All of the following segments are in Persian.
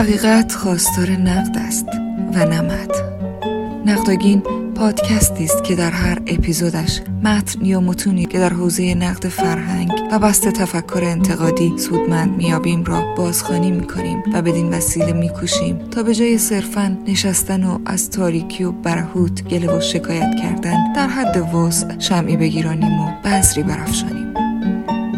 حقیقت خواستار نقد است و نمد نقداگین پادکستی است که در هر اپیزودش متن یا متونی که در حوزه نقد فرهنگ و بست تفکر انتقادی سودمند میابیم را بازخوانی می‌کنیم و بدین وسیله میکوشیم تا به جای صرفا نشستن و از تاریکی و برهوت گله و شکایت کردن در حد وسع شمعی بگیرانیم و بذری برافشانیم.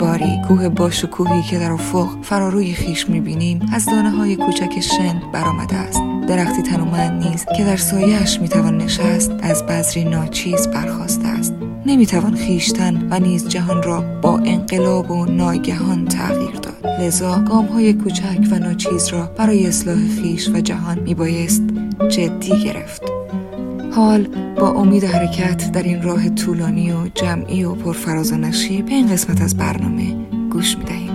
باری کوه باشکوهی که در افق فراروی خیش می‌بینیم از دانه های کوچک شن برآمده است. درختی تنومند نیست که در سایهاش می‌توان نشست از بذری ناچیز برخواسته است. نمی‌توان خیشتن و نیز جهان را با انقلاب و ناگهان تغییر داد. لذا گام های کوچک و ناچیز را برای اصلاح خیش و جهان میبایست جدی گرفت. حال با امید حرکت در این راه طولانی و جمعی و پرفراز و نشیب به این قسمت از برنامه گوش می‌دهیم.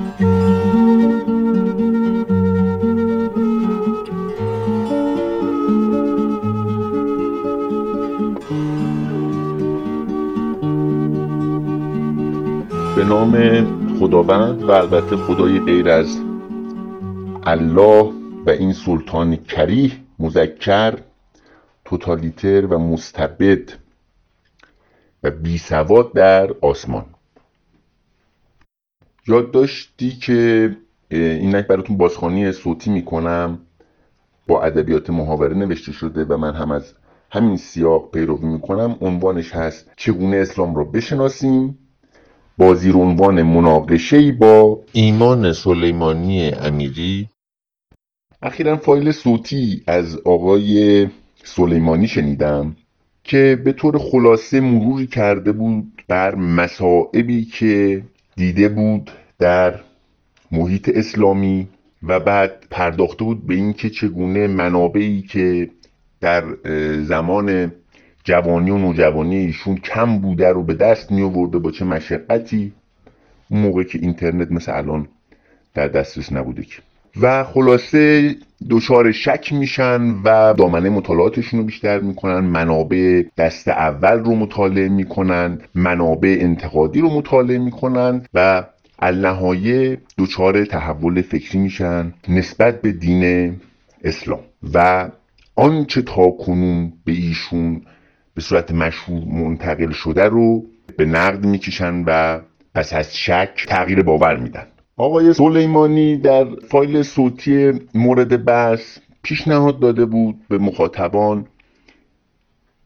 به نام خداوند و البته خدای غیر از الله و این سلطان کریه مذکر توتالیتر و مستبد و بیسواد در آسمان. یاد داشتی که اینک براتون بازخوانی صوتی می‌کنم با ادبیات محاوره نوشته شده و من هم از همین سیاق پیروی می‌کنم. عنوانش هست چگونه اسلام را بشناسیم؟ با زیر عنوان مناقشه با ایمان سلیمانی امیری. اخیرا فایل صوتی از آقای سلیمانی شنیدم که به طور خلاصه مروری کرده بود بر مسائبی که دیده بود در محیط اسلامی و بعد پرداخته بود به اینکه چگونه منابعی که در زمان جوانی و نوجوانی ایشون کم بوده رو به دست می آورده با چه مشقتی اون موقع که اینترنت مثل الان در دسترس نبوده که. و خلاصه دچار شک میشن و دامنه مطالعاتشون رو بیشتر می‌کنن منابع دست اول رو مطالعه می‌کنن منابع انتقادی رو مطالعه می‌کنن و النهایه دچار تحول فکری میشن نسبت به دین اسلام. و آنچه تا کنون به ایشون به صورت مشهور منتقل شده رو به نقد می‌کشن و پس از شک تغییر باور میدن. آقای سلیمانی در فایل صوتی مورد بحث پیشنهاد داده بود به مخاطبان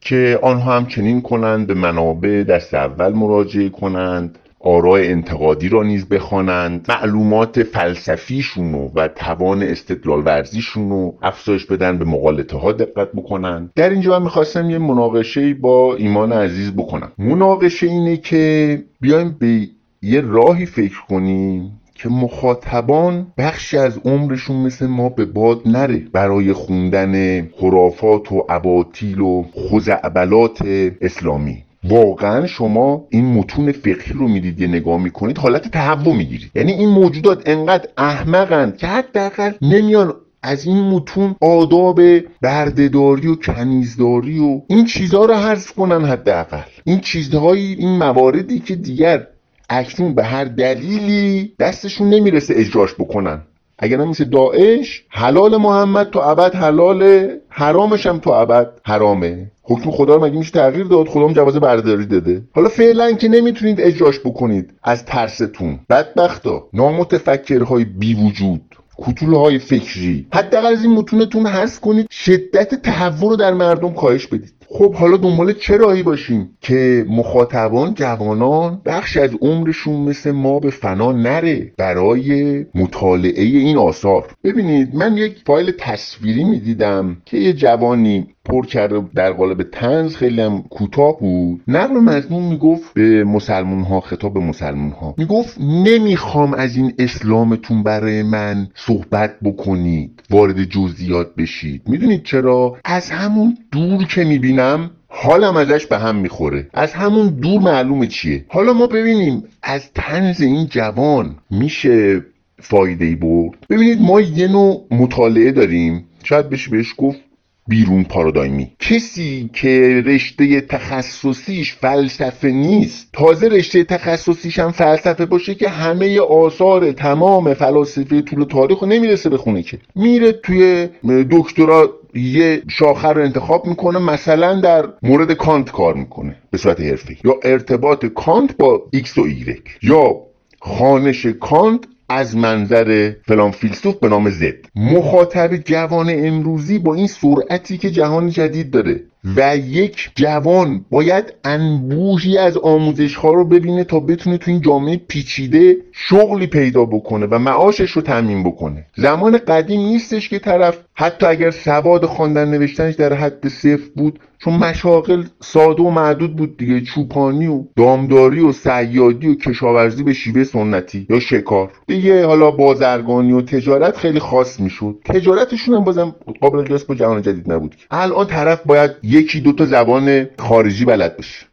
که آنها هم چنین کنند به منابع دست اول مراجعه کنند آرای انتقادی را نیز بخوانند معلومات فلسفیشون و توان استدلال ورزیشون رو افزایش بدن به مقالطه ها دقت بکنند. در اینجا من می‌خواستم یه مناقشه با ایمان عزیز بکنم. مناقشه اینه که بیایم به یه راهی فکر کنیم که مخاطبان بخشی از عمرشون مثل ما به باد نره برای خوندن خرافات و اباطیل و خزعبلات اسلامی. واقعا شما این متون فقهی رو می‌دید یه نگاه می‌کنید حالت تهوع می‌گیرید. یعنی این موجودات انقدر احمقند که حداقل نمیان از این متون آداب بردهداری و کنیزداری و این چیزها رو حذف کنن حداقل. این چیزهایی این مواردی که دیگر اکنون به هر دلیلی دستشون نمی‌رسه اجراش بکنن. اگر مثل داعش حلال محمد تو ابد حلاله حرامش هم تو ابد حرامه. حکم خدا رو مگه میشه تغییر داد؟ خدا هم جواز برداری داده. حالا فعلا که نمی‌تونید اجراش بکنید از ترستون. بدبختا نامتفکرهای بی وجود کتول های فکری. حداقل از این متونتون هست کنید شدت تحول رو در مردم کاهش بدید. خب حالا دنبال چه راهی باشیم که مخاطبان جوانان بخش از عمرشون مثل ما به فنا نره برای مطالعه این آثار؟ ببینید من یک فایل تصویری می‌دیدم که یه جوانی پر کرده در قالب تنز خیلی هم کوتاه بود. نقل مضمون می‌گفت به مسلمون ها خطاب به مسلمون ها می‌گفت نمی‌خوام از این اسلامتون برای من صحبت بکنید وارد جزئیات بشید. می‌دونید چرا؟ از همون دور که می‌بینم حالم ازش به هم می‌خوره. از همون دور معلومه چیه؟ حالا ما ببینیم از تنز این جوان میشه فایده ای برد. ببینید ما یه نوع مطالعه داریم. شاید بشه بهش گفت بیرون پارادایمی. کسی که رشته تخصصیش فلسفه نیست. تازه رشته تخصصیش هم فلسفه باشه که همه آثار تمام فلاسفه طول تاریخ رو نمی‌رسه بخونه که. میره توی دکترا یه شاخه رو انتخاب می‌کنه مثلا در مورد کانت کار می‌کنه به صورت حرفه‌ای یا ارتباط کانت با ایکس و ایگرک یا خوانش کانت از منظر فلان فیلسوف به نام زد. مخاطب جوان امروزی با این سرعتی که جهان جدید داره. و یک جوان باید انبوهی از آموزش ها رو ببینه تا بتونه تو این جامعه پیچیده شغلی پیدا بکنه و معاشش رو تعمین بکنه. زمان قدیم نیستش که طرف حتی اگر سواد خواندن نوشتنش در حد صفر بود چون مشاغل ساده و معدود بود دیگه. چوپانی و دامداری و سیادی و کشاورزی به شیوه سنتی یا شکار. دیگه حالا بازرگانی و تجارت خیلی خاص می‌شد. تجارتشون هم بازم قابل قیاس با جهان جدید نبود الان طرف باید یکی دو تا زبان خارجی بلد باشه.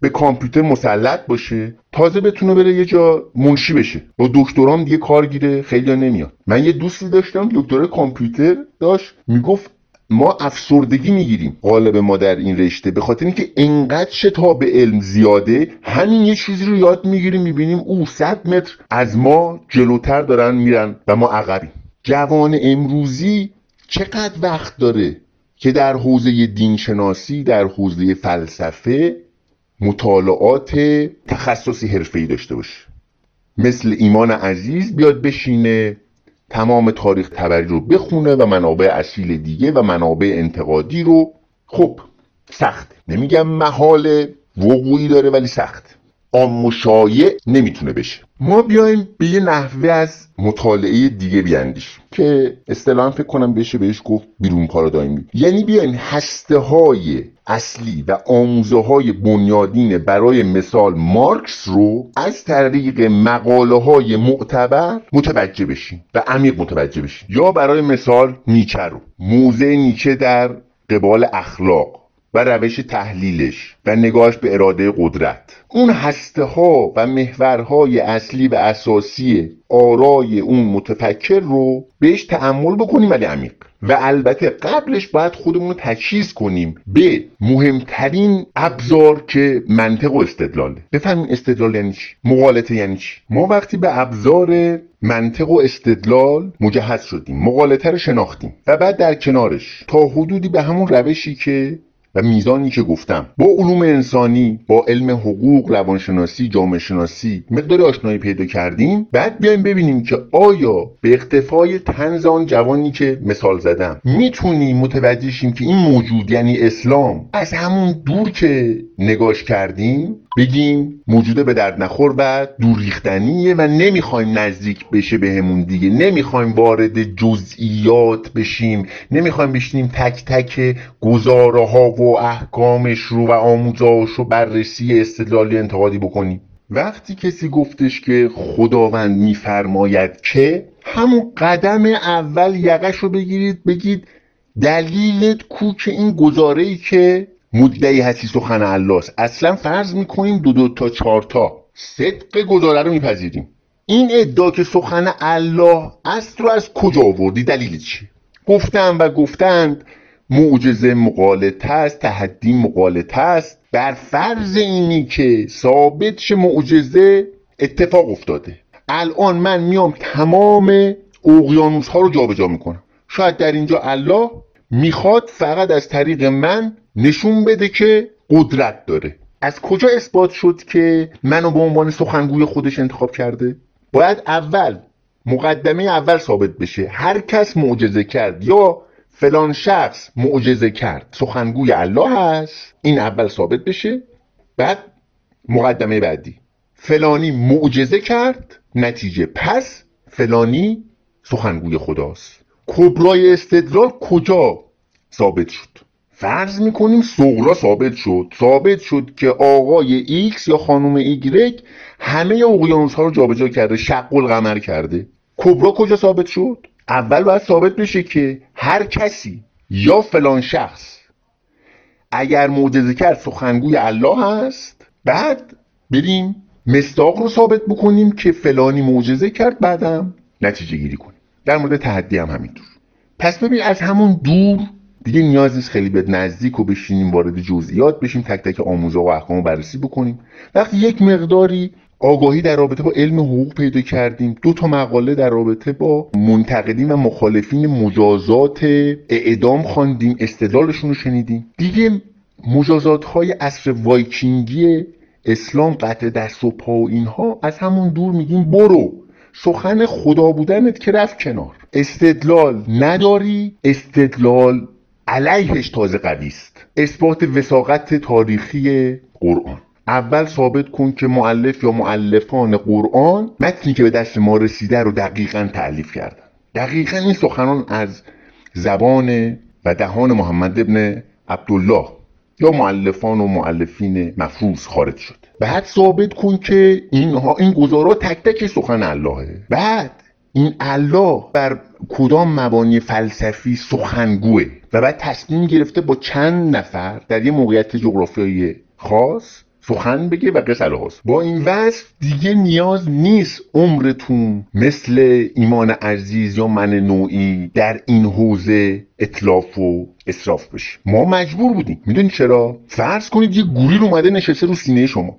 به کامپیوتر مسلط باشه. تازه بتونه بره یه جا منشی بشه. با دکترام دیگه کار گیره خیلی نمیاد من یه دوستی داشتم دکتر کامپیوتر داشت. می‌گفت ما افسردگی می‌گیریم. قالب ما در این رشته. به خاطر اینکه انقدر شتاب علم زیاده همین یه چیزی رو یاد می‌گیریم می‌بینیم او صد متر از ما جلوتر دارن میرن و ما عقبیم. جوان امروزی چقدر وقت داره که در حوزه دینشناسی در حوزه فلسفه مطالعات تخصصی حرفه‌ای داشته باشه. مثل ایمان عزیز بیاد بشینه تمام تاریخ تبری رو بخونه و منابع اصیل دیگه و منابع انتقادی رو. خب سخت. نمیگم محال وقوعی داره ولی سخت. آم نمی‌تونه بشه. ما بیایم به یه نحوه از مطالعه دیگه بیاندیشیم که اصطلاحا فکر کنم بشه بهش گفت بیرون پارادایمی یعنی بیاین هسته های اصلی و آموزه های بنیادین برای مثال مارکس رو از طریق مقاله های معتبر متوجه بشیم و عمیق متوجه بشیم یا برای مثال نیچه رو. موزه نیچه در قبال اخلاق. و روش تحلیلش و نگاهش به اراده قدرت. اون هسته ها و محورهای اصلی و اساسی آرای اون متفکر رو بهش تعمل بکنیم ولی عمیق. و البته قبلش باید خودمون رو تجهیز کنیم به مهمترین ابزار که منطق و استدلاله بفهمیم استدلال یعنی چی؟ مقالطه یعنی چی؟ ما وقتی به ابزار منطق و استدلال مجهز شدیم مقالطه رو شناختیم و بعد در کنارش تا حدودی به همون روشی که و میزانی که گفتم. با علوم انسانی با علم حقوق روانشناسی جامعه شناسی مقدار آشنایی پیدا کردیم. بعد بیایم ببینیم که آیا به اختفای تنز آن جوانی که مثال زدم می‌تونیم متوجه شیم که این موجود یعنی اسلام از همون دور که نگاش کردیم؟ بگیم موجود به درد نخور و دور ریختنیه و نمی‌خوایم نزدیک بشه بهمون به دیگه. نمی‌خوایم وارد جزئیات بشیم. نمی‌خوایم بشینیم تک تک گزاره ها و احکامش رو و آموزاش رو بررسی استدلالی انتقادی بکنیم. وقتی کسی گفتش که خداوند میفرماید که همون قدم اول یقش رو بگیرید بگید دلیلت کو که این گزاره ای که مدعی هستی سخن الله اصلا فرض می‌کنیم دو دو تا چهار تا صدق گزاره رو میپذیریم. این ادعا که سخن الله است رو از کجا آوردی؟ دلیل چی؟ گفتم و گفتند معجزه مقالطه است تحدی مقالطه است. بر فرض اینی که ثابت شه معجزه اتفاق افتاده. الان من میام تمام اقیانوس ها رو جابجا می‌کنم. شاید در اینجا الله می‌خواد فقط از طریق من نشون بده که قدرت داره. از کجا اثبات شد که منو به عنوان سخنگوی خودش انتخاب کرده؟ باید اول مقدمه اول ثابت بشه. هر کس معجزه کرد یا فلان شخص معجزه کرد. سخنگوی الله هست. این اول ثابت بشه. بعد مقدمه بعدی. فلانی معجزه کرد نتیجه پس فلانی سخنگوی خداست. کبرای استدلال کجا ثابت شد؟ فرض می‌کنیم صغرا ثابت شد. ثابت شد که آقای ایکس یا خانم ایگرگ همه اقیانوس ها رو جابجا کرده شق القمر کرده. کبرا کجا ثابت شد؟ اول باید ثابت بشه که هر کسی یا فلان شخص اگر معجزه کرد سخنگوی الله هست بعد بریم مستاق رو ثابت بکنیم که فلانی معجزه کرد بعدم نتیجه گیری کنیم. در مورد تحدی هم همینطور. پس ببین از همون دور دیگه نیاز نیست خیلی به نزدیک و بشینیم وارد جزئیات بشیم تک تک آموزه و احکام بررسی بکنیم. وقتی یک مقداری آگاهی در رابطه با علم حقوق پیدا کردیم دو تا مقاله در رابطه با منتقدین و مخالفین مجازات اعدام خواندیم استدلالشون رو شنیدیم. دیگه مجازات های عصر وایکینگی اسلام قطع دست و پا و اینها از همون دور میگیم برو. سخن خدا بودنت که رفت کنار. استدلال نداری استدلال علیهش تازه قوی است. اثبات وساقت تاریخی قرآن. اول ثابت کن که معلف یا معلفان قرآن متنی که به دست ما رسیده رو دقیقا تعلیف کردن. دقیقا این سخنان از زبان و دهان محمد ابن عبدالله یا معلفان و معلفین مفروض خارج شد. بعد ثابت کن که اینها این گزارا تک تک سخن اللهه. بعد این الله بر کدام مبانی فلسفی سخنگوه و بعد تصمیم گرفته با چند نفر در یه موقعیت جغرافیایی خاص سخن بگه و قصه هست با این وصف دیگه نیاز نیست عمرتون مثل ایمان عزیز یا من نوعی در این حوزه اطلاف و اصراف بشه ما مجبور بودیم. می‌دونی چرا؟ فرض کنید یه گوریل اومده نشسته رو سینه شما.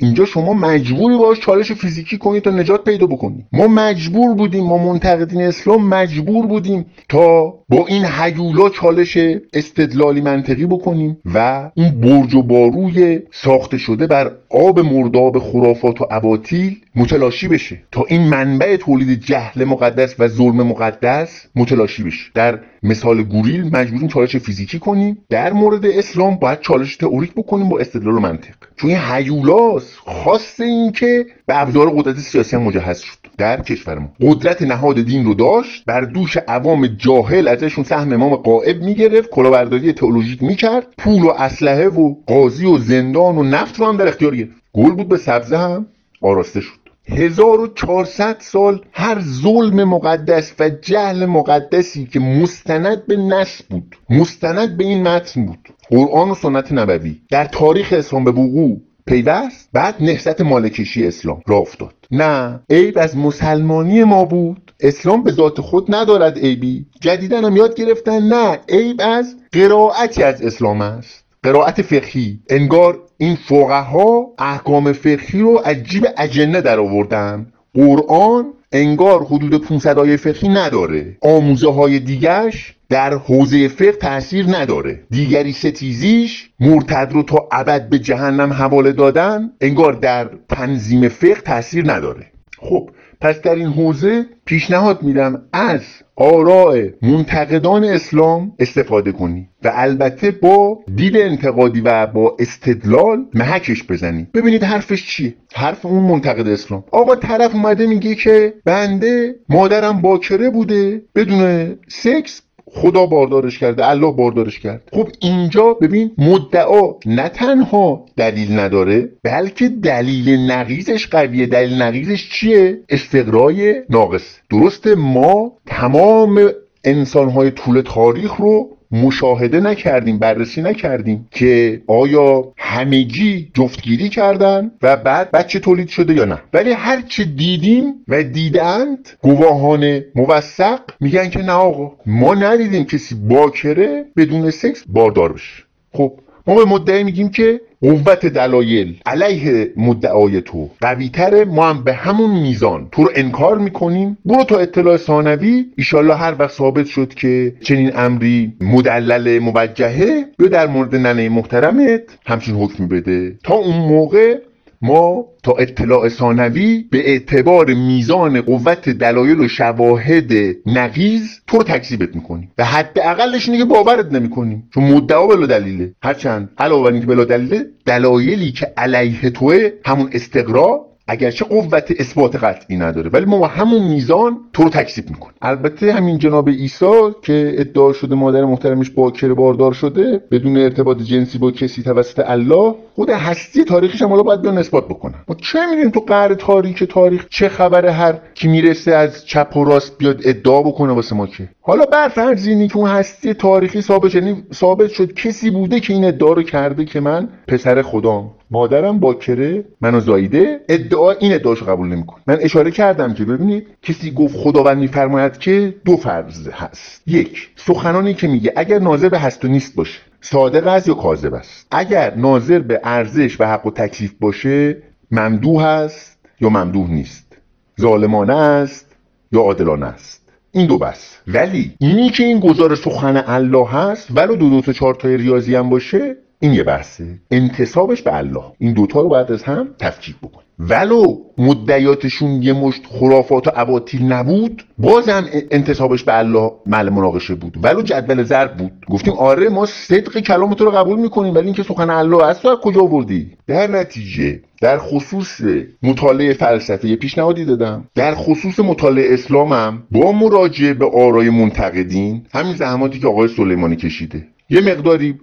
اینجا شما مجبوری باش چالش فیزیکی کنید تا نجات پیدا بکنید ما مجبور بودیم ما منتقدین اسلام مجبور بودیم تا با این حیولا چالش استدلالی منطقی بکنیم و اون برج و باروی ساخته شده بر آب مرداب خرافات و اباطیل متلاشی بشه. تا این منبع تولید جهل مقدس و ظلم مقدس متلاشی بشه. در مثال گوریل مجبوریم چالش فیزیکی کنیم. در مورد اسلام باید چالش تئوریک بکنیم با استدلال و منطق. چون این هیولاس خاص این که به ابزار قدرت سیاسی هم مجهز شد. در کشور ما قدرت نهاد دین رو داشت بر دوش عوام جاهل ازشون سهم امام قائب می‌گرفت کلاهبرداری تئولوژیک می‌کرد پول و اسلحه و قاضی و زندان و نفت رو هم در اختیار گرفت. گل بود به سبزه هم آراسته شد. 1400 سال هر ظلم مقدس و جهل مقدسی که مستند به نص بود مستند به این متن بود. قرآن و سنت نبوی. در تاریخ اسلام به وقوع پیوست؟ بعد نهضت مالکشی اسلام را افتاد. نه عیب از مسلمانی ما بود. اسلام به ذات خود ندارد عیبی. جدیدن هم یاد گرفتن نه عیب از قرائتی از اسلام است. قرائت فقهی. انگار این فقها احکام فقهی رو از جیب اجنه در آوردن. قرآن انگار حدود 500 آیه فقهی نداره. آموزه های دیگرش در حوزه فقه تاثیر نداره. دیگری ستیزیش مرتد رو تا ابد به جهنم حواله دادن انگار در تنظیم فقه تاثیر نداره. خب پس در این حوزه پیشنهاد میدم از آراء منتقدان اسلام استفاده کنی و البته با دید انتقادی و با استدلال محکش بزنی. ببینید حرفش چیه؟ حرف اون منتقد اسلام. آقا طرف اومده میگه که بنده مادرم باکره بوده بدون سکس خدا باردارش کرده الله باردارش کرد خب اینجا ببین مدعا نه تنها دلیل نداره بلکه دلیل نقیزش قویه. دلیل نقیزش چیه؟ استقرای ناقص. درسته ما تمام انسانهای طول تاریخ رو مشاهده نکردیم بررسی نکردیم که آیا همگی جفتگیری کردن و بعد بچه تولید شده یا نه. ولی هرچه دیدیم و دیدند گواهان موثق میگن که نه آقا ما ندیدیم کسی باکره بدون سکس باردار بشه. خب ما به مدعی میگیم که قوت دلایل علیه مدعای تو. قویتره ما هم به همون میزان. تو رو انکار می‌کنیم. برو تا اطلاع ثانوی. ایشالله هر وقت ثابت شد که چنین امری مدلل موجهه یا در مورد ننه محترمت همچین حکمی بده. تا اون موقع ما تا اطلاع ثانوی به اعتبار میزان قوت دلایل و شواهد نقیز تو رو تکذیبت می‌کنیم. و حداقلش اینه که باورت نمی‌کنیم. چون مدعا بلا دلیله. هرچند علاوه بر اینکه بلا دلیله دلایلی که علیه توه همون استقرا اگرچه قوت اثبات قطعی نداره ولی ما با همون میزان تو رو تکذیب می‌کنیم. البته همین جناب عیسی که ادعا شده مادر محترمش باکر باردار شده بدون ارتباط جنسی با کسی توسط الله خود هستی تاریخش هم حالا باید بیان اثبات بکنن. ما چه می‌دونیم تو قهر تاریک تاریخ چه خبر هر کی می‌رسه از چپ و راست بیاد ادعا بکنه واسه ما که؟ حالا بر فرض اینی که اون هستی تاریخی ثابت یعنی ثابت شد کسی بوده که این ادعا رو کرده که من پسر خدام. مادرم باکره منو زایده ادعا این ادعاشو قبول نمی‌کنه. من اشاره کردم که ببینید کسی گفت خداوند میفرماید که دو فرض هست. یک سخنانی که میگه اگر ناظر به هست و نیست باشه صادق است یا کاذب است؟ اگر ناظر به ارزش و حق و تکلیف باشه ممدوح است یا ممدوح نیست؟ ظالمانه است یا عادلانه است؟ این دو بس. ولی اینی که این گزار سخن الله هست ولو دو دو تا چهار تای ریاضی هم باشه این یه بحثه. انتصابش به الله. این دوتا رو بعد از هم تفکیک بکن ولو مدعیاتشون یه مشت خرافات و عباطیل نبود بازم انتصابش به الله مل مناقشه بود. ولو جدول ضرب بود. گفتیم آره ما صدق کلام تو رو قبول می‌کنیم ولی اینکه سخن الله است تو از کجا آوردی؟ در نتیجه در خصوص مطالعه فلسفه یه پیشنهادی دادم. در خصوص مطالعه اسلامم با مراجعه به آرای منتقدین همین زحماتی که آقای سلیمانی کشیده. یه مقداری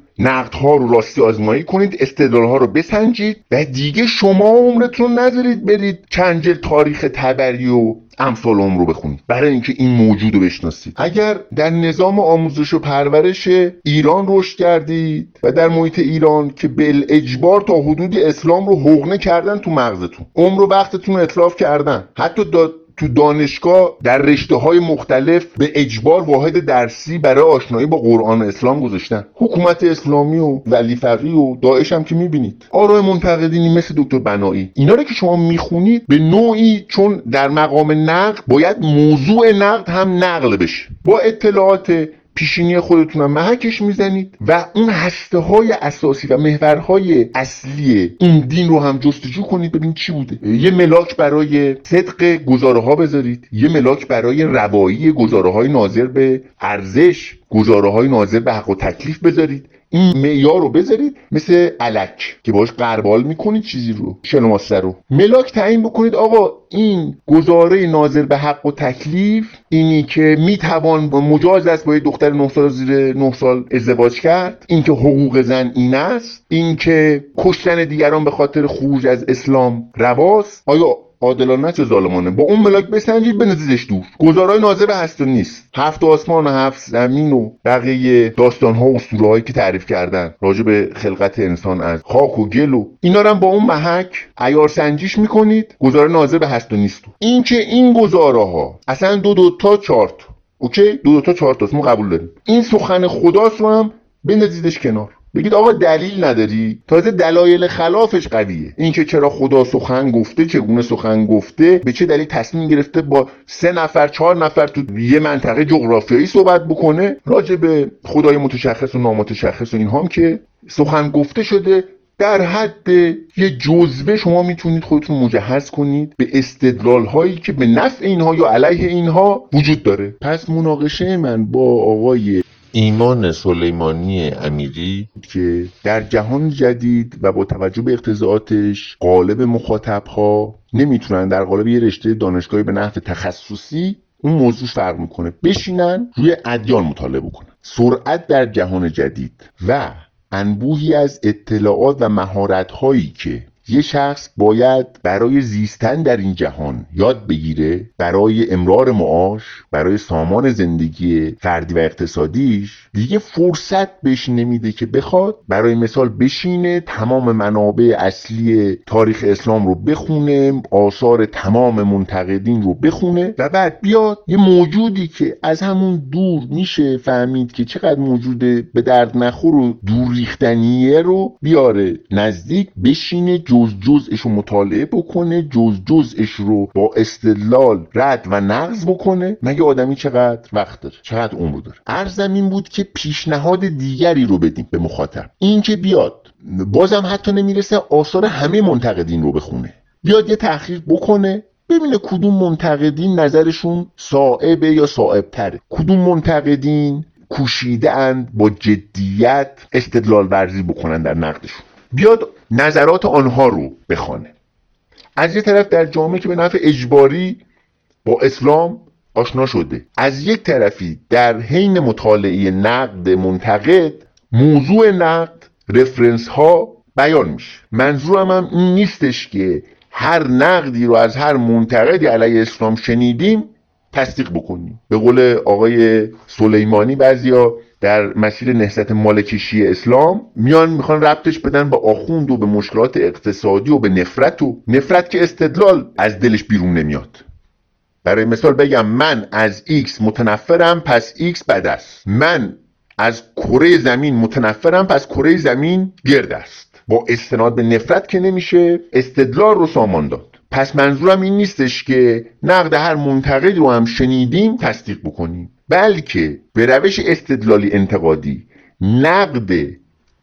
ها رو راستی آزمایی کنید ها رو بسنجید و دیگه شما عمرتون نذارید برید چند تاریخ تبری و امثال عمر رو بخونید برای اینکه این موجود رو بشناسید. اگر در نظام آموزش و پرورش ایران رشد کردید و در محیط ایران که بل اجبار تا حدود اسلام رو حقنه کردن تو مغزتون عمر و وقتتون اطلاف کردن حتی تو دانشگاه در رشته های مختلف به اجبار واحد درسی برای آشنایی با قرآن و اسلام گذاشتن. حکومت اسلامی و ولی فقی و داعش هم که می‌بینید. آرای منتقدینی مثل دکتر بنایی. اینا رو که شما می‌خونید به نوعی چون در مقام نقد باید موضوع نقد هم نقل بشه. با اطلاعات پیشینی خودتون محکش می‌زنید و اون هسته های اساسی و محورهای اصلی این دین رو هم جستجو کنید ببینید چی بوده. یه ملاک برای صدق گزاره ها بذارید یه ملاک برای روایی گزاره های ناظر به ارزش گزاره های ناظر به حق و تکلیف بذارید. این معیار رو بذارید مثل علک که باش قربال می‌کنید چیزی رو شنواسته رو. ملاک تعیین بکنید. آقا این گزاره ناظر به حق و تکلیف اینی که می‌توان مجاز است با یه دختر 9 سال زیر 9 سال ازدواج کرد. اینکه حقوق زن این است. اینکه کشتن دیگران به خاطر خروج از اسلام رواست. آیا عادلانه چه ظالمانه؟ با اون ملاک بسنجید بنزیدش دور. گزارای ناظر هست و نیست. هفت آسمان و هفت زمین و بقیه داستان ها و هایی که تعریف کردن راجع به خلقت انسان از خاک و گل و اینا رو با اون محک عیار سنجیش می‌کنید. گزاره ناظر به هست و نیست. این که این گزاره ها اصلا دو دو تا چارت اوکی؟ دو دو تا چهار ما قبول داریم. این سخن خداست رو هم بندازیدش کنار. بگید آقا دلیل نداری؟ تازه دلایل خلافش قویه. اینکه چرا خدا سخن گفته چگونه سخن گفته به چه دلیل تصمیم گرفته با سه نفر چهار نفر تو یه منطقه جغرافیایی صحبت بکنه؟ راجع به خدای متشخص و نامتشخص و اینهام که سخن گفته شده در حد یه جزوه شما می‌تونید خودتون مجهز کنید به استدلال هایی که به نفع اینها یا علیه اینها وجود داره. پس مناقشه من با آقای ایمان سلیمانی امیری که در جهان جدید و با توجه به اقتضاعاتش قالب مخاطب ها نمی‌تونن در قالب یه رشته دانشگاهی به نحو تخصصی اون موضوع فرق می‌کنه بشینن روی ادیان مطالعه بکنن. سرعت در جهان جدید و انبوهی از اطلاعات و مهارت هایی که یه شخص باید برای زیستن در این جهان یاد بگیره برای امرار معاش برای سامان زندگی فردی و اقتصادیش دیگه فرصت بهش نمیده که بخواد برای مثال بشینه تمام منابع اصلی تاریخ اسلام رو بخونه آثار تمام منتقدین رو بخونه و بعد بیاد یه موجودی که از همون دور میشه فهمید که چقدر موجود به درد نخور و دور ریختنیه رو بیاره نزدیک بشینه جز جزش رو مطالعه بکنه جز جزش رو با استدلال رد و نقض بکنه. مگه آدمی چقدر وقت داره؟ چقدر عمر داره؟ ارزم بود که پیشنهاد دیگری رو بدیم به مخاطب. این که بیاد بازم حتی نمی‌رسه آثار همه منتقدین رو بخونه. بیاد یه تحقیق بکنه ببینه کدوم منتقدین نظرشون صائبه یا صائب تره کدوم منتقدین کوشیده اند با جدیت استدلال ورزی بکنن در نقدشون. بیاد نظرات آنها رو بخوانه. از یه طرف در جامعه که به نفع اجباری با اسلام آشنا شده از یک طرفی در حین مطالعه نقد منتقد موضوع نقد رفرنس ها بیان میشه. منظورم هم این نیستش که هر نقدی رو از هر منتقدی علیه اسلام شنیدیم تصدیق بکنیم. به قول آقای سلیمانی بعضیا در مسیر نهضت مالکشی اسلام میان می‌خوان ربطش بدن با آخوند و به مشکلات اقتصادی و به نفرت و نفرت که استدلال از دلش بیرون نمیاد. برای مثال بگم من از X متنفرم پس X بد است. من از کره زمین متنفرم پس کره زمین گرد است. با استناد به نفرت که نمیشه استدلال رو سامان داد. پس منظورم این نیستش که نقد هر منتقد رو هم شنیدیم تصدیق بکنیم. بلکه به روش استدلالی انتقادی نقد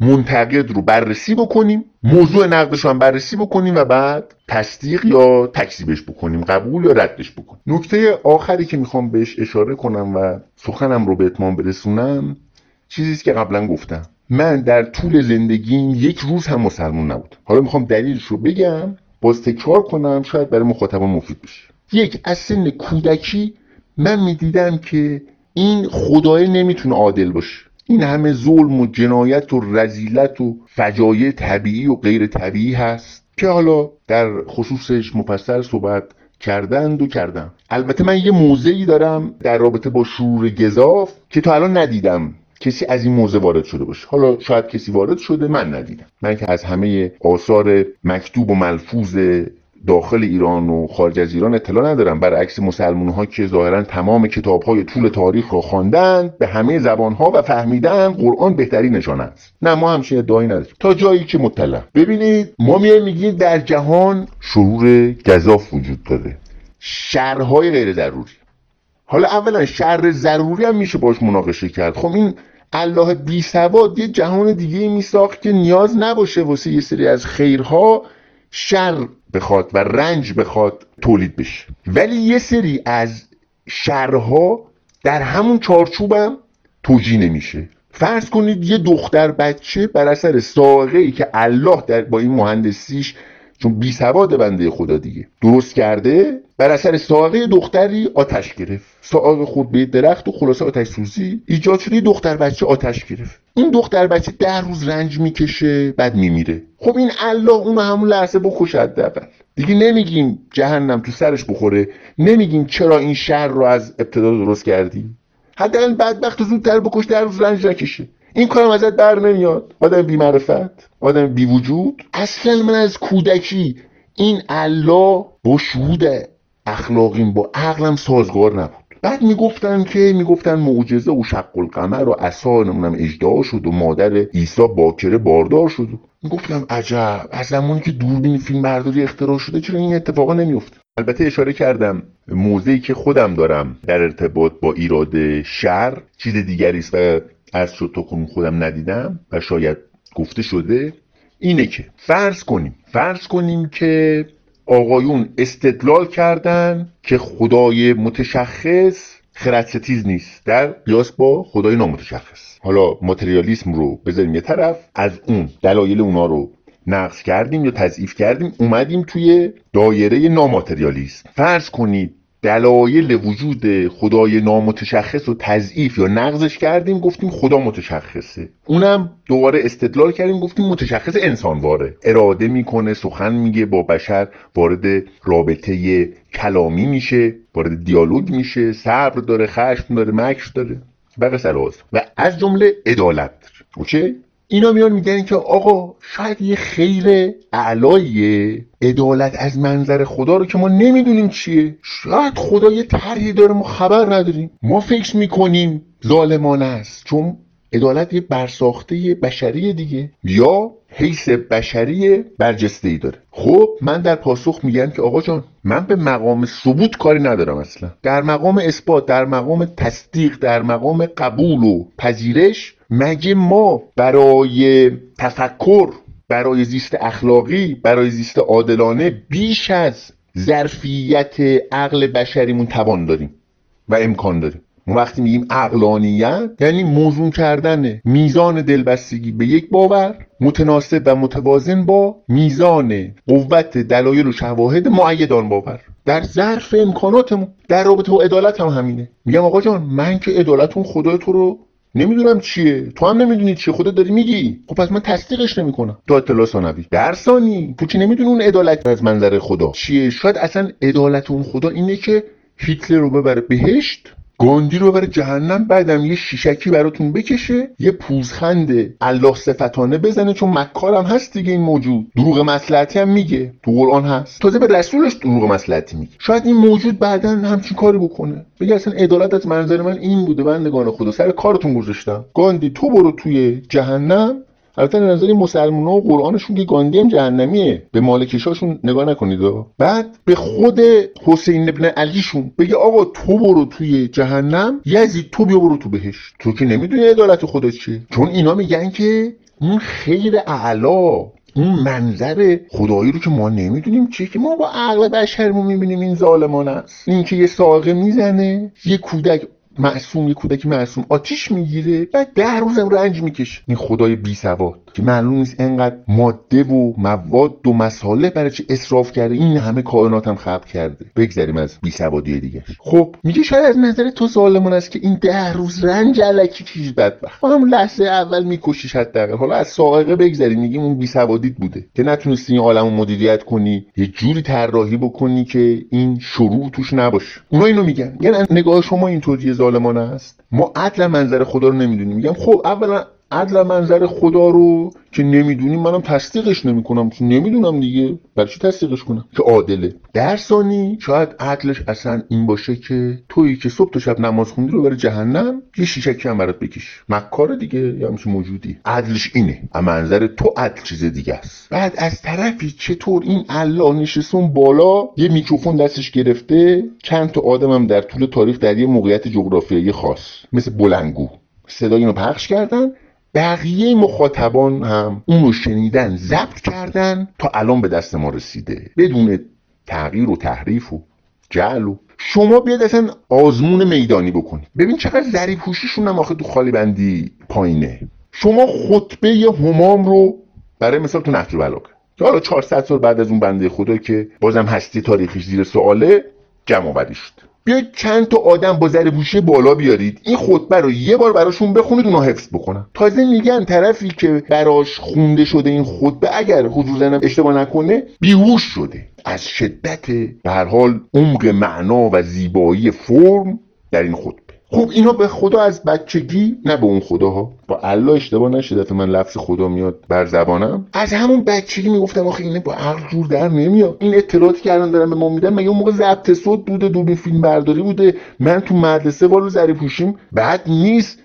منتقد رو بررسی بکنیم موضوع نقدش رو هم بررسی بکنیم و بعد تصدیق یا تکذیبش بکنیم قبول یا ردش بکنیم. نکته آخری که می‌خوام بهش اشاره کنم و سخنم رو به اتمام برسونم چیزی که قبلا گفتم. من در طول زندگیم یک روز هم مسلمون نبودم. حالا می‌خوام دلیلش رو بگم باز تکرار کنم شاید برای مخاطبان مفید بشه. یک از سن کودکی من می‌دیدم که این خدای نمی‌تونه عادل باشه. این همه ظلم و جنایت و رزیلت و فجایع طبیعی و غیر طبیعی هست که حالا در خصوصش مفصل صحبت کردند و کردم. البته من یه موضعی دارم در رابطه با شعور گذاف که تا الان ندیدم کسی از این موضع وارد شده باشه. حالا شاید کسی وارد شده من ندیدم. من که از همه آثار مکتوب و ملفوظ داخل ایران و خارج از ایران اطلاع ندارم. برعکس مسلمان ها که ظاهرا تمام کتاب های طول تاریخ را خواندن به همه زبان ها و فهمیدن قرآن بهترین نشانه است. نه ما همچین ادعایی نداریم. تا جایی که مطلع. ببینید ما میایم میگیم در جهان شرور گذاف وجود داره. شرهای غیر ضروری. حالا اولا شر ضروری هم میشه باش مناقشه کرد. خب این الله بی سواد یه جهان دیگه می ساخت که نیاز نباشه واسه یه سری از خیرها شر بخواد و رنج بخواد تولید بشه. ولی یه سری از شرها در همون چارچوبم توجیه نمیشه. فرض کنید یه دختر بچه بر اثر ساقه که الله در با این مهندسیش چون بی سواد بنده خدا دیگه. درست کرده؟ بر اثر ساقه دختری آتش گرفت. ساقه خود به درخت و خلاصه آتش سوزی. ایجاد شده دختر بچه آتش گرفت. این دختر بچه ده روز رنج می‌کشه بعد میمیره. خب این الله اون همون لحظه بکشه حداقل. دیگه نمیگیم جهنم تو سرش بخوره. نمیگیم چرا این شر رو از ابتدا درست کردی؟ حداقل بدبخت زودتر بکش در روز رنج نکشه. این کارم ازت بر نمیاد. آدم بی معرفت آدم بی وجود اصلا من از کودکی این الله با شهود اخلاقیم با عقلم سازگار نبود. بعد می‌گفتن که می‌گفتن معجزه و شق القمر و عصا نمونم اجدا شد و مادر عیسی باکره باردار شد. می‌گفتم عجب از زمانی که دوربین فیلم برداری اختراع شده چرا این اتفاقا نمیفته البته اشاره کردم موضعی که خودم دارم در ارتباط با ایراد شر چیز دیگری است و از شد تا خودم ندیدم و شاید گفته شده اینه که فرض کنیم فرض کنیم که آقایون استدلال کردن که خدای متشخص خردستیز نیست در قیاس با خدای نامتشخص. حالا ماتریالیسم رو بذاریم یه طرف از اون دلایل اونا رو نقص کردیم یا تضعیف کردیم اومدیم توی دایره ناماتریالیسم. فرض کنید دلایل وجود خدای نامتشخص و تضعیف یا نقضش کردیم گفتیم خدا متشخصه. اونم دوباره استدلال کردیم گفتیم متشخص انسانواره. اراده می‌کنه سخن میگه با بشر وارد رابطه کلامی میشه وارد دیالوگ میشه صبر داره خشم داره مکر داره. و و از جمله عدالت. اوکی؟ اینا میان میگن که آقا شاید یه خیر اعلای عدالت از منظر خدا رو که ما نمی‌دونیم چیه. شاید خدا یه طرحی داره ما خبر نداریم. ما فکر می‌کنیم ظالمانه است. چون عدالت یه برساخته بشری دیگه. یا حیث بشری برجسته ای داره. خب من در پاسخ میگم که آقا جان من به مقام ثبوت کاری ندارم اصلا. در مقام اثبات در مقام تصدیق در مقام قبول و پذیرش مگه ما برای تفکر برای زیست اخلاقی برای زیست عادلانه بیش از ظرفیت عقل بشریمون توان داریم و امکان داریم؟ وقتی میگیم اقلانیت یعنی موزون کردن میزان دلبستگی به یک باور متناسب و متوازن با میزان قوت دلایل و شواهد معیدان باور. در ظرف امکاناتمون در رابطه با عدالت هم همینه. میگم آقا جان من که عدالتون خدای تو رو نمی‌دونم چیه. تو هم نمی‌دونی چیه. خودت داری میگی. خب پس من تصدیقش نمی‌کنم. تو اطلاع ثانوی. در ثانی تو که نمی‌دونی اون عدالت از منظر خدا چیه. شاید اصلا عدالت اون خدا اینه که هیتلر رو ببره. بهشت گاندی رو بره جهنم بعدم یه شیشکی براتون بکشه یه پوزخند الله صفتانه بزنه چون مکارم هست دیگه این موجود. دروغ مسلحتی هم میگه تو قرآن هست. تازه به رسولش دروغ مسلحتی میگه. شاید این موجود بعدا همچین کاری بکنه. بگه اصلا عدالت از منظر من این بوده بندگان خدا. سر کارتون گذاشتم. گاندی تو برو توی جهنم. البته نظر مسلمان و قرآنشون که گاندی هم جهنمیه. به مالکشاشون نگاه نکنید بعد به خود حسین ابن علیشون بگه آقا تو برو توی جهنم یزید تو بیا برو تو بهش تو که نمی‌دونی عدالت خدا چیه. چون اینا میگن که اون خیر اعلا اون منظر خدایی رو که ما نمی‌دونیم چیه که ما با عقل بشرمون می‌بینیم این ظالمان است. این که یه ساقه می‌زنه یه کودک معصوم یه کودک معصوم. آتیش می‌گیره بعد ده روزم رنج می‌کشه. این خدای بی سواد. که معلوم نیست انقدر ماده و مواد و مساله برای چه اصراف کرده. این همه کائنات هم خلق کرده. بگذریم از بی سوادی دیگه. خب میگه شاید از نظر تو ظالمان است که این ده روز رنج علکی چیز بدبخت. همون لحظه اول میکشیش حداقل. حالا از سائقه بگذریم میگیم اون بی سوادیت بوده. که نتونستی این عالمو مدیریت کنی یه جوری طراحی بکنی که این شروع توش نباشه. اونا اینو میگن. یعنی نگاه شما اینطوری ظالمانه است؟ ما عدل منظر خدا رو نمی‌دونیم. میگم خب اولا عدل منظر خدا رو که نمی‌دونیم منم تصدیقش نمی‌کنم. چون نمی‌دونم دیگه. برای چی تصدیقش کنم؟ که عادله. در ثانی شاید عدلش اصلا این باشه که تویی که صبح تا شب نماز خوندی رو بره جهنم یه شیشکی هم برات بکش. مکار دیگه یا همچین موجودی. عدلش اینه. اما منظر تو عدل چیز دیگه است. بعد از طرفی چطور این الله نشستون بالا یه میکروفون دستش گرفته چند تا آدمم در طول تاریخ در یه موقعیت جغرافیایی خاص. مثل بلنگو. صدای اینو پخش کردن. بقیه مخاطبان هم اون رو شنیدن ضبط کردن تا الان به دست ما رسیده. بدون تغییر و تحریف و جعل و شما بیاد اصلا آزمون میدانی بکنید. ببین چقدر ذری پوشیشون هم آخه تو خالی بندی پایینه. شما خطبه همام رو برای مثال تو نهج البلاغه که حالا 400 سال بعد از اون بنده خدا که بازم هستی تاریخیش زیر سواله جمع آوری بیاید چند تا آدم با ذره پوشی بالا بیارید. این خطبه رو یه بار براشون بخونید اونا حفظ بکنن. تازه میگن طرفی که براش خونده شده این خطبه اگر حضور زنم اشتباه نکنه بیهوش شده. از شدت به هر حال عمق معنا و زیبایی فرم در این خطبه. خب اینا به خدا از بچگی نه به اون خداها. با الله اشتباه نشه دفعه من لفظ خدا میاد بر زبانم. از همون بچگی می‌گفتم آخه اینه با عقل جور در نمیاد. این اطلاعاتی که الان دارم به ما میدن مگه اون موقع ضبط صوت بوده دوربین فیلم برداری بوده؟ من تو مدرسه والو زری پوشیم. بعد نیست.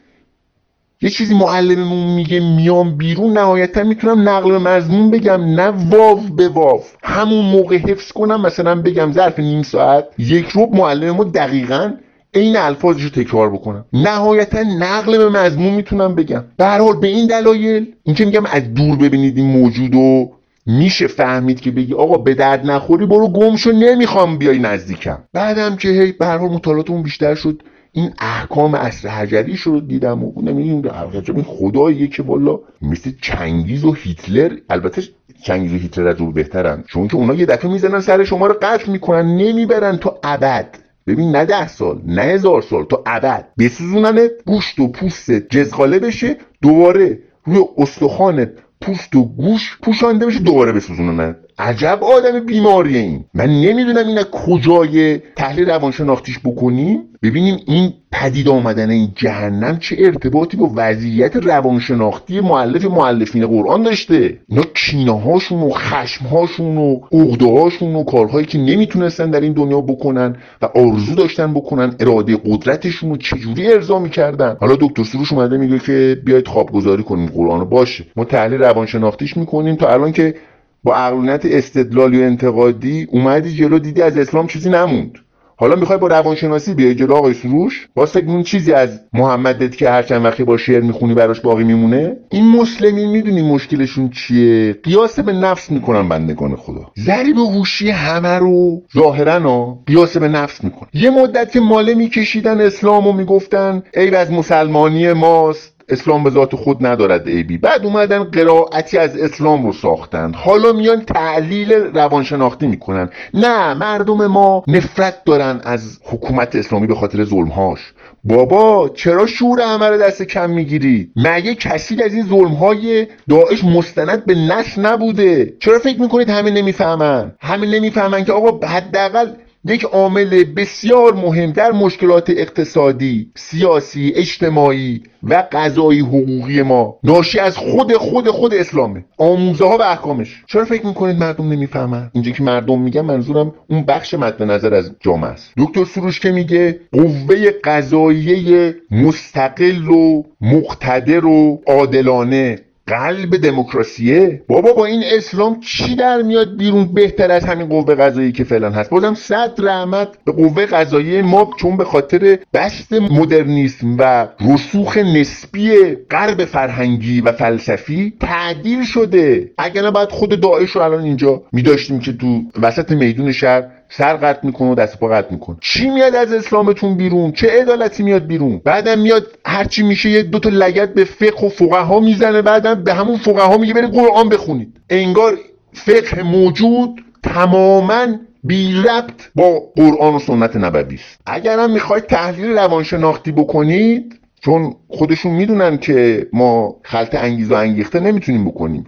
یه چیزی معلممون میگه میام بیرون نهایتا می‌تونم نقل به مضمون بگم. نه واو به واو. همون موقع حفظ کنم مثلا بگم ظرف نیم ساعت یک روب معلم ما دقیقا این الفاظش رو تکرار بکنم. نهایتا نقل به مضمون می‌تونم بگم. به حال به این دلایل اینکه میگم از دور ببینید این موجود و میشه فهمید که بگی آقا به درد نخوری برو گم شو نمی‌خوام بیای نزدیکم. بعدم که هی به هر حال مطالعاتمون بیشتر شد این احکام اصر حجری رو دیدم و نمی‌دونم این خداییه که والا مثل چنگیز و هیتلر. البته چنگیز و هیتلر از او بهترن. چون که اونا یه دفعه می‌زنن سر شما رو قتل می‌کنن نمی‌برن تا ابد. ببین نه ده سال نه هزار سال تا ابد. بسوزوننت گوشت و پوست جزغاله بشه دوباره روی استخوانت پوست و گوش پوشانده بشه دوباره بسوزوننت عجب آدم بیماریه این. من نمی‌دونم این کجای تحلیل روانشناختیش بکنیم. ببینیم این پدید آمدن این جهنم چه ارتباطی با وضعیت روانشناختی معلف معلفین قرآن داشته. اینا کینه هاشون و خشم هاشون و عقده هاشون و کارهایی که نمی‌تونستن در این دنیا بکنن و آرزو داشتن بکنن اراده قدرتشون رو چجوری ارضا می‌کردن. حالا دکتر سروش اومده میگه که بیاید خوابگذاری کنیم قرآن باشه. ما تحلیل روانشناختیش می‌کنیم تا الان که با عقلانیت استدلالی و انتقادی اومدی جلو دیدی از اسلام چیزی نموند. حالا می‌خوای با روانشناسی بیای جلو آقای سروش؟ واسه اون چیزی از محمد که هر چند وقتی با شعر می‌خونی براش باقی میمونه؟ این مسلمین می‌دونی مشکلشون چیه؟ قیاس به نفس می‌کنن بندگان خدا. ضریب هوشی همه رو ظاهرا قیاس به نفس می‌کنن. یه مدت ماله میکشیدن اسلام و می‌گفتن ای از مسلمانی ماست. اسلام به ذات خود ندارد عیبی بعد اومدن قرائتی از اسلام رو ساختند. حالا میان تعلیل روانشناختی می‌کنن. نه مردم ما نفرت دارن از حکومت اسلامی به خاطر ظلمهاش. بابا چرا شور همه دست کم می‌گیری؟ مگه کسی از این ظلمهای داعش مستند به نش نبوده؟ چرا فکر می‌کنید همه نمی‌فهمن؟ همه نمی‌فهمن که آقا حداقل یک عامل بسیار مهم در مشکلات اقتصادی سیاسی اجتماعی و قضایی حقوقی ما. ناشی از خود خود خود اسلامه. آموزه ها و احکامش. چرا فکر می‌کنید مردم نمی‌فهمن؟ اینجا که مردم میگن منظورم اون بخش مد نظر از جامعه است. دکتر سروش که میگه قوه قضاییه مستقل و مقتدر و عادلانه. قلب دموکراسیه؟ بابا با این اسلام چی در میاد بیرون؟ بهتر از همین قوه قضایی که فعلا هست. بازم صد رحمت به قوه قضایی ما چون به خاطر بست مدرنیسم و رسوخ نسبی غرب فرهنگی و فلسفی تعدیل شده. اگر نه باید خود داعش رو الان اینجا میداشتیم که تو وسط میدون شهر سر قطع می‌کنه و دست پا قطع می‌کنه. چی میاد از اسلامتون بیرون؟ چه عدالتی میاد بیرون؟ بعدم میاد هرچی میشه یه دوتا لگت به فقه و فقها می‌زنه بعدم به همون فقها میگه برید قرآن بخونید. انگار فقه موجود تماما بی ربط با قرآن و سنت نبوی است. اگر هم می‌خواید تحلیل روانشناختی بکنید چون خودشون می‌دونن که ما خلط انگیز و انگیخته نمی‌تونیم بکنیم.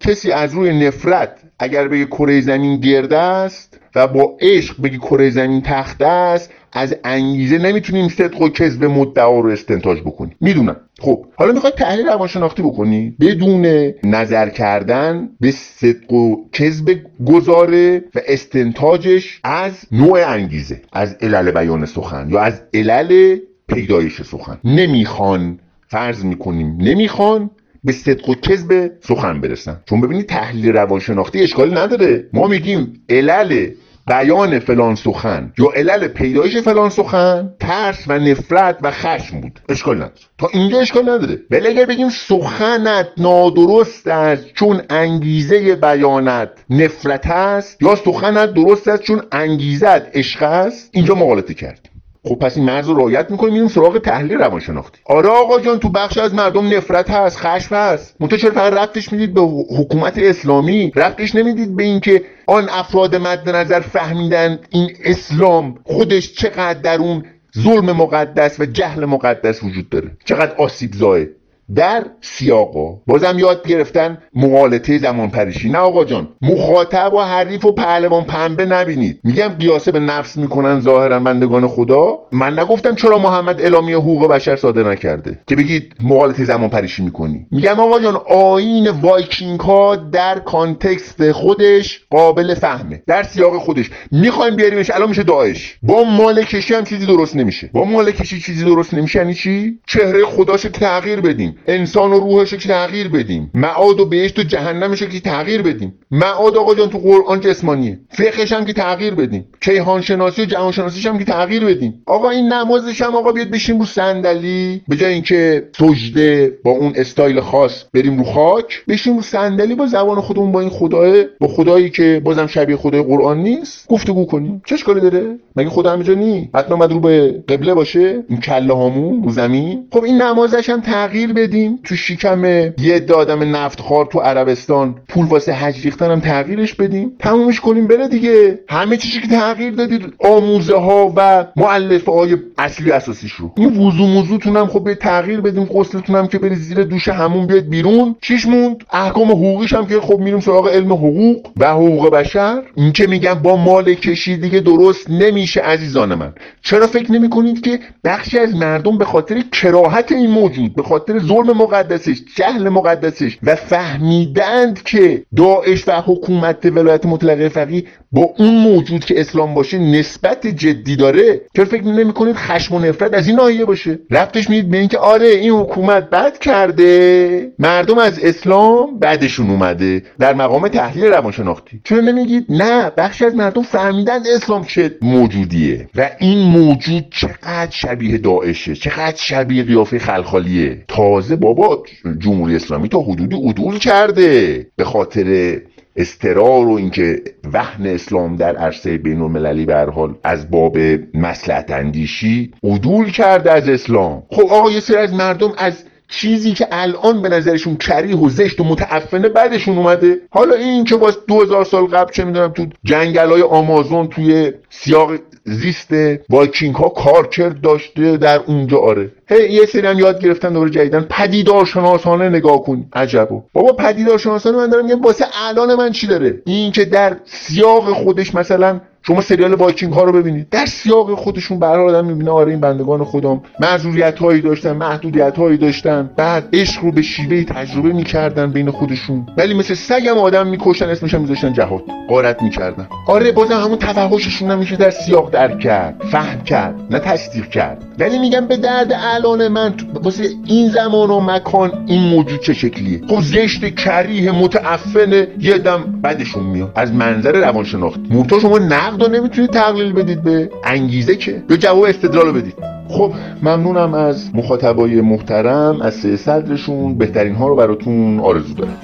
کسی از روی نفرت اگر بگه کره زمین گرده است و با عشق بگی کره زمین تخته است از انگیزه نمی‌تونیم صدق و کذب مدعا رو استنتاج بکنیم. می‌دونم. خب حالا می‌خواد تحلیل روانشناختی بکنی؟ بدون نظر کردن به صدق و کذب گذاره و استنتاجش از نوع انگیزه از علل بیان سخن یا از علل پیدایش سخن. نمی‌خوان فرض می‌کنیم نمی‌خوان به صدق و کذب سخن برسن. چون ببینید تحلیل روانشناختی اشکالی نداره. ما میگیم علل بیان فلان سخن یا علل پیدایش فلان سخن ترس و نفرت و خشم بود. اشکال نداره. تا اینجا اشکال نداره. ولی اگر بگیم سخنت نادرست است چون انگیزه بیانت نفرت است یا سخنت درست است چون انگیزت عشق است اینجا مغالطه کردیم خب پس این مرز رو رعایت می‌کنیم میریم سراغ تحلیل روانشناختی. آره آقا جان تو بخش از مردم نفرت هست خشم هست. منتها چرا فقط ربطش می‌دید به حکومت اسلامی؟ ربطش نمی‌دید به اینکه آن افراد مد نظر فهمیدن این اسلام خودش چقدر در اون ظلم مقدس و جهل مقدس وجود داره؟ چقدر آسیب زایه؟ در سیاقا بازم یاد گرفتن مغالطه زمان پریشی نه آقا جان مخاطب و حریف و پهلوان پنبه نبینید. میگم قیاس به نفس می‌کنن ظاهرا بندگان خدا. من نگفتم چرا محمد اعلامیه حقوق بشر صادر نکرده. که بگید مغالطه زمان پریشی می‌کنی. میگم آقا جان آیین وایکینگ ها در context خودش قابل فهمه. در سیاق خودش. می‌خوایم بیاریمش الان میشه داعش. با مال کشی هم چیزی درست نمیشه. با مال کشی چیزی درست نمیشه یعنی چی؟ چهره خداش تغییر بدیم. انسان و روحش که تغییر بدیم. معاد و بهشت و جهنمش که تغییر بدیم. معاد آقا جان تو قرآن جسمانیه فقهش هم که تغییر بدیم. کیهان شناسی و جهان شناسیش هم که تغییر بدیم. آقا این نمازش هم آقا بیاد بشیم رو صندلی. به جای اینکه سجده با اون استایل خاص بریم رو خاک بشیم رو صندلی با زبان خودمون با این خداه با خدایی که بازم شبیه خدای قرآن نیست. گفتگو کنیم. چه اشکالی داره؟ مگه خدا همینجا نی حتما رو به قبله باشه. این کله هامون رو زمین. خب این نمازش هم تغییر بدیم تو شکم یه آدم نفتخوار تو عربستان پول واسه حج ریختن هم تغییرش بدیم. تمومش کنیم بره دیگه. همه چیزی که تغییر دادید آموزه ها و معلفه های اصلی اساسیش رو این وضو موضوعتون هم خب به تغییر بدیم غسلتون هم که برید زیر دوش همون بیاد بیرون. چیش موند؟ احکام حقوقیش هم که خب میریم سراغ علم حقوق و حقوق بشر. این که میگم با مال کشی دیگه درست نمیشه عزیزان من. چرا فکر نمی کنید که بخشی از مردم به خاطر کراهت این موجود به خاطر ظلم مقدسش جهل مقدسش و فهمیدند که داعش و حکومت ولایت مطلقه فقیه با اون موجود که اسلام باشه نسبت جدی داره. چرا فکر نمی کنید خشم و نفرت از این ناحیه باشه؟ رفتش می‌دید به اینکه آره این حکومت بد کرده. مردم از اسلام بعدشون اومده در مقام تحلیل روانشناختی. چرا نمیگید؟ نه بخشی از مردم فهمیدن اسلام چه موجودیه و این موجود چقدر شبیه داعشه چقدر شبیه قیافه خلخالیه. تازه بابا جمهوری اسلامی تا حدودی عدول کرده. به خاطر استرار و اینکه وهن اسلام در عرصه بین المللی به حال از باب مسلحت اندیشی عدول کرده از اسلام. خب آقا یه سری از مردم از چیزی که الان به نظرشون کریه و زشت و متعفنه بعدشون اومده. حالا این که باز دو هزار سال قبل چه می‌دونم تو جنگل های آمازون توی سیاق زیست وایکینگ ها کارکرد داشته در اونجا آره. هی یه سری هم یاد گرفتن دوباره جدیداً. پدیدار شناسانه نگاه کن. عجبو. بابا پدیدار شناسانه من دارم میگم واسه الان من چی داره؟ این که در سیاق خودش مثلا شما سریال وایکینگ ها رو ببینید. در سیاق خودشون به آدم می‌بینه آره این بندگان خدام معذوریت هایی داشتن محدودیت هایی داشتن. بعد عشق رو به شیوه تجربه می‌کردن بین خودشون. ولی مثل سگم آدم می‌کشن اسمش هم میذاشتن جهاد. قارت می‌کردن. آره بازم همون توحششون نمیشه در سیاق درک کرد فهم کرد نه تصدیق کرد. ولی میگم به درد الان من واسه این زمان و مکان این موجود چه شکلیه؟ خب زشت کریه متعفن یه دم بدشون میاد. از منظر روانشناختی مورتا شما نقد رو نمی‌تونید تقلیل بدید به انگیزه که به جواب استدلال بدید. خب ممنونم از مخاطبای محترم از سه صدرشون. بهترین ها رو براتون آرزو دارم.